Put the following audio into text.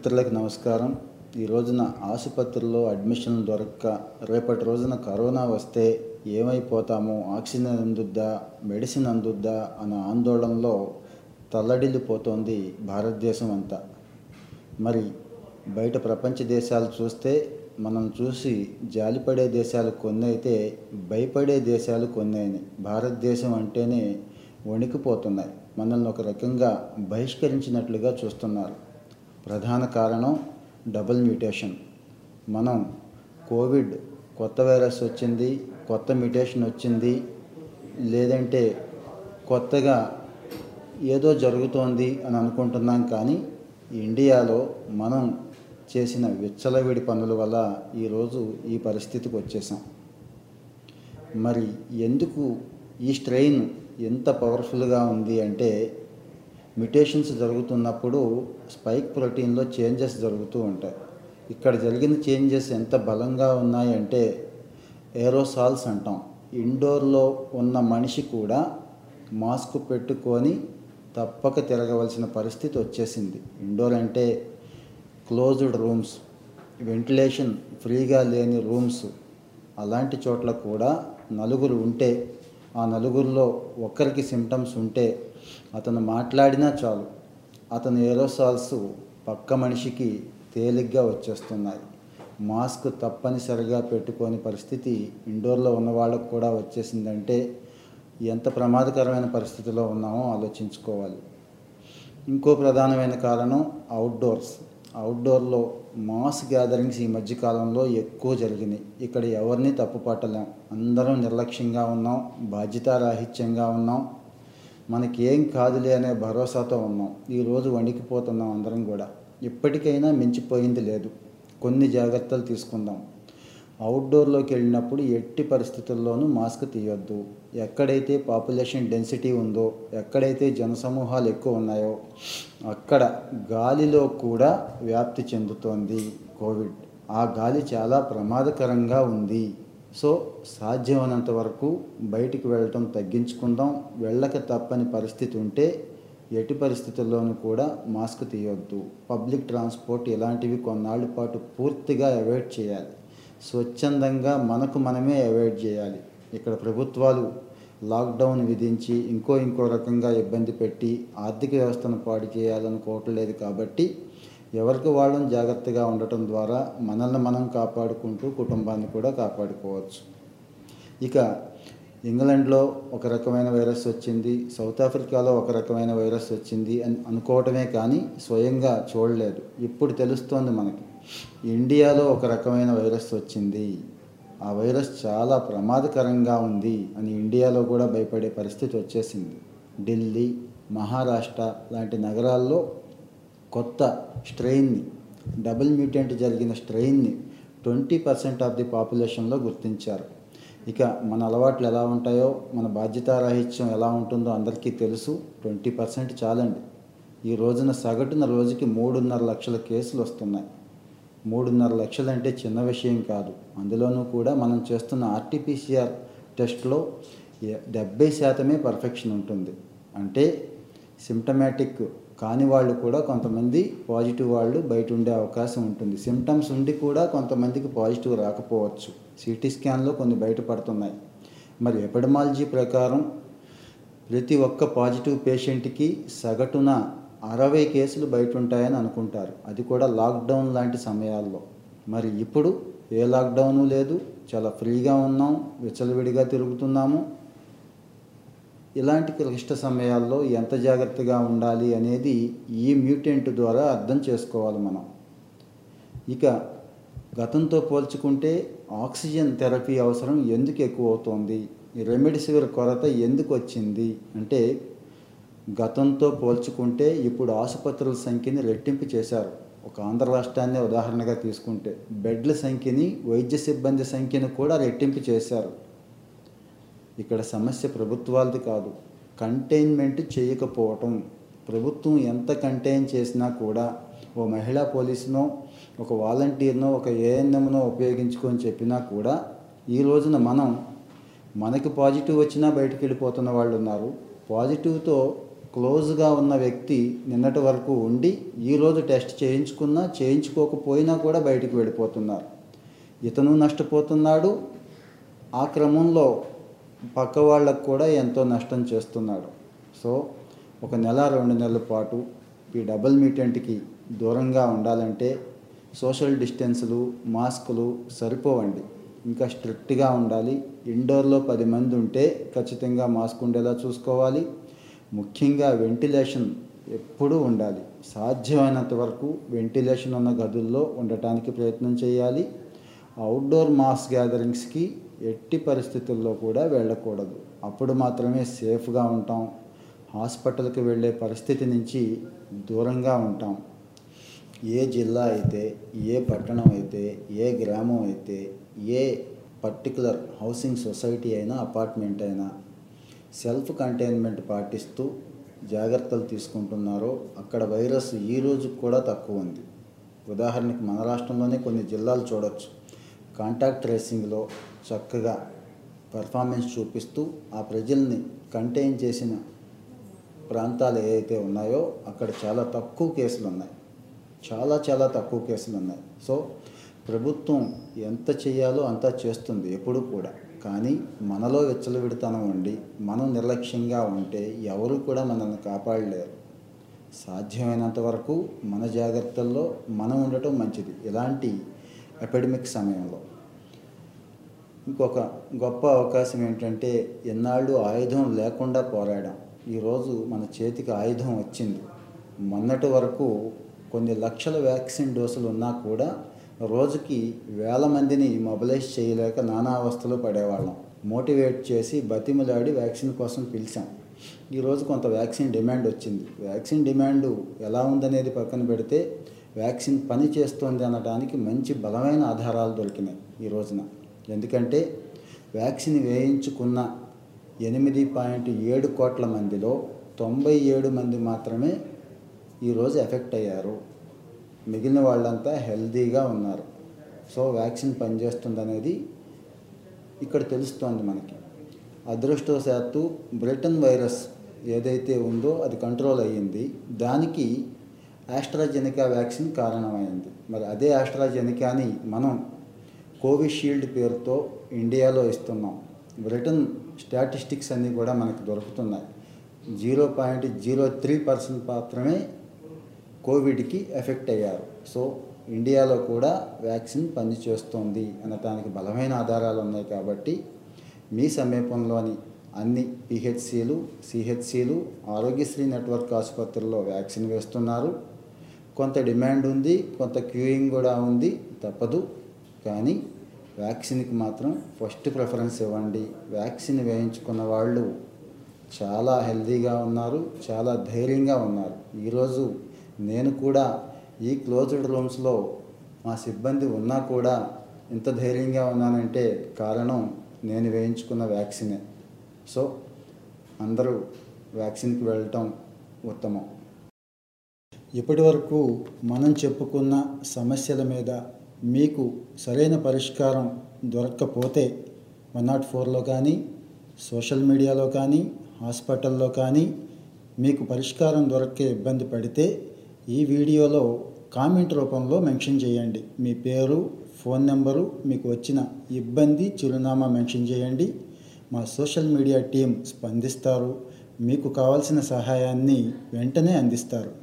మిత్రులకు నమస్కారం. ఈ రోజున ఆసుపత్రుల్లో అడ్మిషన్లు దొరక్క రేపటి రోజున కరోనా వస్తే ఏమైపోతామో? ఆక్సిజన్ అందుద్దా? మెడిసిన్ అందుద్దా? అన్న ఆందోళనలో తల్లడిల్లిపోతోంది భారతదేశం అంతా. మరి బయట ప్రపంచ దేశాలు చూస్తే మనం చూసి జాలిపడే దేశాలు కొన్ని అయితే భయపడే దేశాలు కొన్ని అయినాయి. భారతదేశం అంటేనే వణికిపోతున్నాయి. మనల్ని ఒక రకంగా బహిష్కరించినట్లుగా చూస్తున్నారు. ప్రధాన కారణం డబుల్ మ్యూటేషన్. మనం కోవిడ్ కొత్త వైరస్ వచ్చింది కొత్త మ్యూటేషన్ వచ్చింది లేదంటే కొత్తగా ఏదో జరుగుతోంది అని అనుకుంటున్నాం కానీ ఇండియాలో మనం చేసిన విచ్చలవిడి పనుల వల్ల ఈరోజు ఈ పరిస్థితికి వచ్చేసాం. మరి ఎందుకు ఈ స్ట్రెయిన్ ఎంత పవర్ఫుల్గా ఉంది అంటే మ్యుటేషన్స్ జరుగుతున్నప్పుడు స్పైక్ ప్రోటీన్లో చేంజెస్ జరుగుతూ ఉంటాయి. ఇక్కడ జరిగిన చేంజెస్ ఎంత బలంగా ఉన్నాయంటే ఏరోసాల్స్ అంటాం. ఇండోర్లో ఉన్న మనిషి కూడా మాస్క్ పెట్టుకొని తప్పక తిరగవలసిన పరిస్థితి వచ్చేసింది. ఇండోర్ అంటే క్లోజ్డ్ రూమ్స్ వెంటిలేషన్ ఫ్రీగా లేని రూమ్స్ అలాంటి చోట్ల కూడా నలుగురు ఉంటే ఆ నలుగురిలో ఒక్కరికి సిమ్టమ్స్ ఉంటే అతను మాట్లాడినా చాలు. అతను ఏరోసాల్స్ పక్క మనిషికి తేలిగ్గా వచ్చేస్తున్నాయి. మాస్క్ తప్పనిసరిగా పెట్టుకోని పరిస్థితి ఇండోర్లో ఉన్న వాళ్ళకు కూడా వచ్చేసిందంటే ఎంత ప్రమాదకరమైన పరిస్థితిలో ఉన్నామో ఆలోచించుకోవాలి. ఇంకో ప్రధానమైన కారణం అవుట్డోర్స్ అవుట్డోర్లో మాస్ గ్యాదరింగ్స్ ఈ మధ్యకాలంలో ఎక్కువ జరిగినాయి. ఇక్కడ ఎవరిని తప్పు పట్టలేం అందరం నిర్లక్ష్యంగా ఉన్నాం బాధ్యతారాహిత్యంగా ఉన్నాం. మనకి ఏం కాదులే అనే భరోసాతో ఉన్నాం. ఈరోజు వణికిపోతున్నాం అందరం కూడా. ఇప్పటికైనా మించిపోయింది లేదు. కొన్ని జాగ్రత్తలు తీసుకుందాం. అవుట్డోర్లోకి వెళ్ళినప్పుడు ఎట్టి పరిస్థితుల్లోనూ మాస్క్ తీయొద్దు. ఎక్కడైతే పాపులేషన్ డెన్సిటీ ఉందో ఎక్కడైతే జనసమూహాలు ఎక్కువ ఉన్నాయో అక్కడ గాలిలో కూడా వ్యాప్తి చెందుతోంది కోవిడ్. ఆ గాలి చాలా ప్రమాదకరంగా ఉంది. సో సాధ్యమైనంత వరకు బయటికి వెళ్ళటం తగ్గించుకుందాం. వెళ్ళక తప్పని పరిస్థితి ఉంటే ఎట్టి పరిస్థితుల్లోనూ కూడా మాస్క్ తీయొద్దు. పబ్లిక్ ట్రాన్స్పోర్ట్ ఇలాంటివి కొన్నాళ్ళ పాటు పూర్తిగా అవాయిడ్ చేయాలి. స్వచ్ఛందంగా మనకు మనమే అవాయిడ్ చేయాలి. ఇక్కడ ప్రభుత్వాలు లాక్డౌన్ విధించి ఇంకో ఇంకో రకంగా ఇబ్బంది పెట్టి ఆర్థిక వ్యవస్థను పాడు చేయాలనుకోవట్లేదు కాబట్టి ఎవరికి వాళ్ళని జాగ్రత్తగా ఉండటం ద్వారా మనల్ని మనం కాపాడుకుంటూ కుటుంబాన్ని కూడా కాపాడుకోవచ్చు. ఇక ఇంగ్లాండ్లో ఒక రకమైన వైరస్ వచ్చింది సౌత్ ఆఫ్రికాలో ఒక రకమైన వైరస్ వచ్చింది అని అనుకోవటమే కానీ స్వయంగా చూడలేదు. ఇప్పుడు తెలుస్తోంది మనకి. ఇండియాలో ఒక రకమైన వైరస్ వచ్చింది. ఆ వైరస్ చాలా ప్రమాదకరంగా ఉంది అని ఇండియాలో కూడా భయపడే పరిస్థితి వచ్చేసింది. ఢిల్లీ మహారాష్ట్ర లాంటి నగరాల్లో కొత్త స్ట్రెయిన్ని డబుల్ మ్యూటెంట్ జరిగిన స్ట్రెయిన్ని ట్వంటీ పర్సెంట్ ఆఫ్ ది పాపులేషన్లో గుర్తించారు. ఇక మన అలవాట్లు ఎలా ఉంటాయో మన బాధ్యతారాహిత్యం ఎలా ఉంటుందో అందరికీ తెలుసు. ట్వంటీ పర్సెంట్ చాలండి. ఈ రోజున సగటున రోజుకి మూడున్నర లక్షల కేసులు వస్తున్నాయి. మూడున్నర లక్షలు అంటే చిన్న విషయం కాదు. అందులోనూ కూడా మనం చేస్తున్న ఆర్టీపీసీఆర్ టెస్ట్లో డెబ్బై శాతమే పర్ఫెక్షన్ ఉంటుంది. అంటే సిమ్టమాటిక్ కాని వాళ్ళు కూడా కొంతమంది పాజిటివ్ వాళ్ళు బయట ఉండే అవకాశం ఉంటుంది. సిమ్టమ్స్ ఉండి కూడా కొంతమందికి పాజిటివ్ రాకపోవచ్చు. సిటీ స్కాన్లో కొన్ని బయటపడుతున్నాయి. మరి ఎపిడమాలజీ ప్రకారం ప్రతి ఒక్క పాజిటివ్ పేషెంట్కి సగటున అరవై కేసులు బయట ఉంటాయని అనుకుంటారు. అది కూడా లాక్డౌన్ లాంటి సమయాల్లో. మరి ఇప్పుడు ఏ లాక్డౌను లేదు. చాలా ఫ్రీగా ఉన్నాం. విచ్చలవిడిగా తిరుగుతున్నాము. ఇలాంటి క్లిష్ట సమయాల్లో ఎంత జాగ్రత్తగా ఉండాలి అనేది ఈ మ్యూటెంట్ ద్వారా అర్థం చేసుకోవాలి మనం. ఇక గతంతో పోల్చుకుంటే ఆక్సిజన్ థెరపీ అవసరం ఎందుకు ఎక్కువ అవుతోంది ఈ రెమెడిసివిర్ కొరత ఎందుకు వచ్చింది? అంటే గతంతో పోల్చుకుంటే ఇప్పుడు ఆసుపత్రుల సంఖ్యని రెట్టింపు చేశారు. ఒక ఆంధ్ర రాష్ట్రాన్ని ఉదాహరణగా తీసుకుంటే బెడ్ల సంఖ్యని వైద్య సిబ్బంది సంఖ్యను కూడా రెట్టింపు చేశారు. ఇక్కడ సమస్య ప్రభుత్వాలది కాదు. కంటైన్మెంట్ చేయకపోవటం. ప్రభుత్వం ఎంత కంటైన్ చేసినా కూడా ఓ మహిళా పోలీసునో ఒక వాలంటీర్నో ఒక ఏఎన్ఎంనో ఉపయోగించుకొని చెప్పినా కూడా ఈ రోజున మనం మనకి పాజిటివ్ వచ్చినా బయటికి వెళ్ళిపోతున్న వాళ్ళు ఉన్నారు. పాజిటివ్తో క్లోజ్గా ఉన్న వ్యక్తి నిన్నటి వరకు ఉండి ఈరోజు టెస్ట్ చేయించుకున్నా చేయించుకోకపోయినా కూడా బయటికి వెళ్ళిపోతున్నారు. ఇతను నష్టపోతున్నాడు. ఆ క్రమంలో పక్క వాళ్ళకు కూడా ఎంతో నష్టం చేస్తున్నాడు. సో ఒక నెల రెండు నెలల పాటు ఈ డబుల్ మీటెంట్కి దూరంగా ఉండాలంటే సోషల్ డిస్టెన్సులు మాస్కులు సరిపోవండి. ఇంకా స్ట్రిక్ట్గా ఉండాలి. ఇండోర్లో పది మంది ఉంటే ఖచ్చితంగా మాస్క్ ఉండేలా చూసుకోవాలి. ముఖ్యంగా వెంటిలేషన్ ఎప్పుడూ ఉండాలి. సాధ్యమైనంత వరకు వెంటిలేషన్ ఉన్న గదుల్లో ఉండటానికి ప్రయత్నం చేయాలి. అవుట్డోర్ మాస్ గ్యాదరింగ్స్కి ఎట్టి పరిస్థితుల్లో కూడా వెళ్ళకూడదు. అప్పుడు మాత్రమే సేఫ్గా ఉంటాం. హాస్పిటల్కి వెళ్ళే పరిస్థితి నుంచి దూరంగా ఉంటాం. ఏ జిల్లా అయితే ఏ పట్టణం అయితే ఏ గ్రామం అయితే ఏ పర్టికులర్ హౌసింగ్ సొసైటీ అయినా అపార్ట్మెంట్ అయినా సెల్ఫ్ కంటైన్మెంట్ పాటిస్తూ జాగ్రత్తలు తీసుకుంటున్నారో అక్కడ వైరస్ ఈ రోజు కూడా తక్కువ ఉంది. ఉదాహరణకి మన రాష్ట్రంలోనే కొన్ని జిల్లాలు చూడొచ్చు. కాంటాక్ట్ ట్రేసింగ్లో చక్కగా పర్ఫార్మెన్స్ చూపిస్తూ ఆ ప్రజల్ని కంటైన్ చేసిన ప్రాంతాలు ఏవైతే ఉన్నాయో అక్కడ చాలా తక్కువ కేసులు ఉన్నాయి. చాలా చాలా తక్కువ కేసులు ఉన్నాయి. సో ప్రభుత్వం ఎంత చేయాలో అంతా చేస్తుంది ఎప్పుడు కూడా. కానీ మనలో విచ్చలవిడితనం ఉండి మనం నిర్లక్ష్యంగా ఉంటే ఎవరు కూడా మనల్ని కాపాడలేరు. సాధ్యమైనంత వరకు మన జాగ్రత్తల్లో మనం ఉండటం మంచిది. ఇలాంటి ఎపిడమిక్ సమయంలో ఇంకొక గొప్ప అవకాశం ఏంటంటే ఎన్నాళ్ళు ఆయుధం లేకుండా పోరాడాం. ఈరోజు మన చేతికి ఆయుధం వచ్చింది. మొన్నటి వరకు కొన్ని లక్షల వ్యాక్సిన్ డోసులు ఉన్నా కూడా రోజుకి వేల మందిని మొబిలైజ్ చేయలేక నానా అవస్థలు పడేవాళ్ళం. మోటివేట్ చేసి బతిమలాడి వ్యాక్సిన్ కోసం పిలిచాం. ఈరోజు కొంత వ్యాక్సిన్ డిమాండ్ వచ్చింది. వ్యాక్సిన్ డిమాండ్ ఎలా ఉందనేది పక్కన పెడితే వ్యాక్సిన్ పని చేస్తోంది అనడానికి మంచి బలమైన ఆధారాలు దొరికినాయి ఈ రోజున. ఎందుకంటే వ్యాక్సిన్ వేయించుకున్న ఎనిమిది పాయింట్ ఏడు కోట్ల మందిలో తొంభై ఏడు మంది మాత్రమే ఈరోజు ఎఫెక్ట్ అయ్యారు. మిగిలిన వాళ్ళంతా హెల్తీగా ఉన్నారు. సో వ్యాక్సిన్ పనిచేస్తుందనేది ఇక్కడ తెలుస్తోంది మనకి. అదృష్టవశాత్తు బ్రిటన్ వైరస్ ఏదైతే ఉందో అది కంట్రోల్ అయ్యింది. దానికి ఆస్ట్రాజెనికా వ్యాక్సిన్ కారణమైంది. మరి అదే ఆస్ట్రాజెనికాని మనం కోవిషీల్డ్ పేరుతో ఇండియాలో ఇస్తున్నాం. బ్రిటన్ స్టాటిస్టిక్స్ అన్నీ కూడా మనకు దొరుకుతున్నాయి. Zero point zero three percent మాత్రమే కోవిడ్కి ఎఫెక్ట్ అయ్యారు. సో ఇండియాలో కూడా వ్యాక్సిన్ పనిచేస్తోంది అనటానికి బలమైన ఆధారాలు ఉన్నాయి కాబట్టి మీ సమీపంలోని అన్ని పిహెచ్సిలు సిహెచ్సిలు ఆరోగ్యశ్రీ నెట్వర్క్ ఆసుపత్రుల్లో వ్యాక్సిన్ వేస్తున్నారు. కొంత డిమాండ్ ఉంది కొంత క్యూయింగ్ కూడా ఉంది తప్పదు. కానీ వ్యాక్సిన్కి మాత్రం ఫస్ట్ ప్రిఫరెన్స్ ఇవ్వండి. వ్యాక్సిన్ వేయించుకున్న వాళ్ళు చాలా హెల్తీగా ఉన్నారు చాలా ధైర్యంగా ఉన్నారు. ఈరోజు నేను కూడా ఈ క్లోజ్డ్ రూమ్స్లో మా సిబ్బంది ఉన్నా కూడా ఇంత ధైర్యంగా ఉన్నానంటే కారణం నేను వేయించుకున్న వ్యాక్సినే. సో అందరూ వ్యాక్సిన్కి వెళ్ళటం ఉత్తమం. ఇప్పటి వరకు మనం చెప్పుకున్న సమస్యల మీద మీకు సరైన పరిష్కారం దొరక్కపోతే వన్ నాట్ ఫోర్లో కానీ సోషల్ మీడియాలో కానీ హాస్పిటల్లో కానీ మీకు పరిష్కారం దొరకే ఇబ్బంది పడితే ఈ వీడియోలో కామెంట్ రూపంలో మెన్షన్ చేయండి. మీ పేరు ఫోన్ నెంబరు మీకు వచ్చిన ఇబ్బంది చిరునామా మెన్షన్ చేయండి. మా సోషల్ మీడియా టీం స్పందిస్తారు. మీకు కావాల్సిన సహాయాన్ని వెంటనే అందిస్తారు.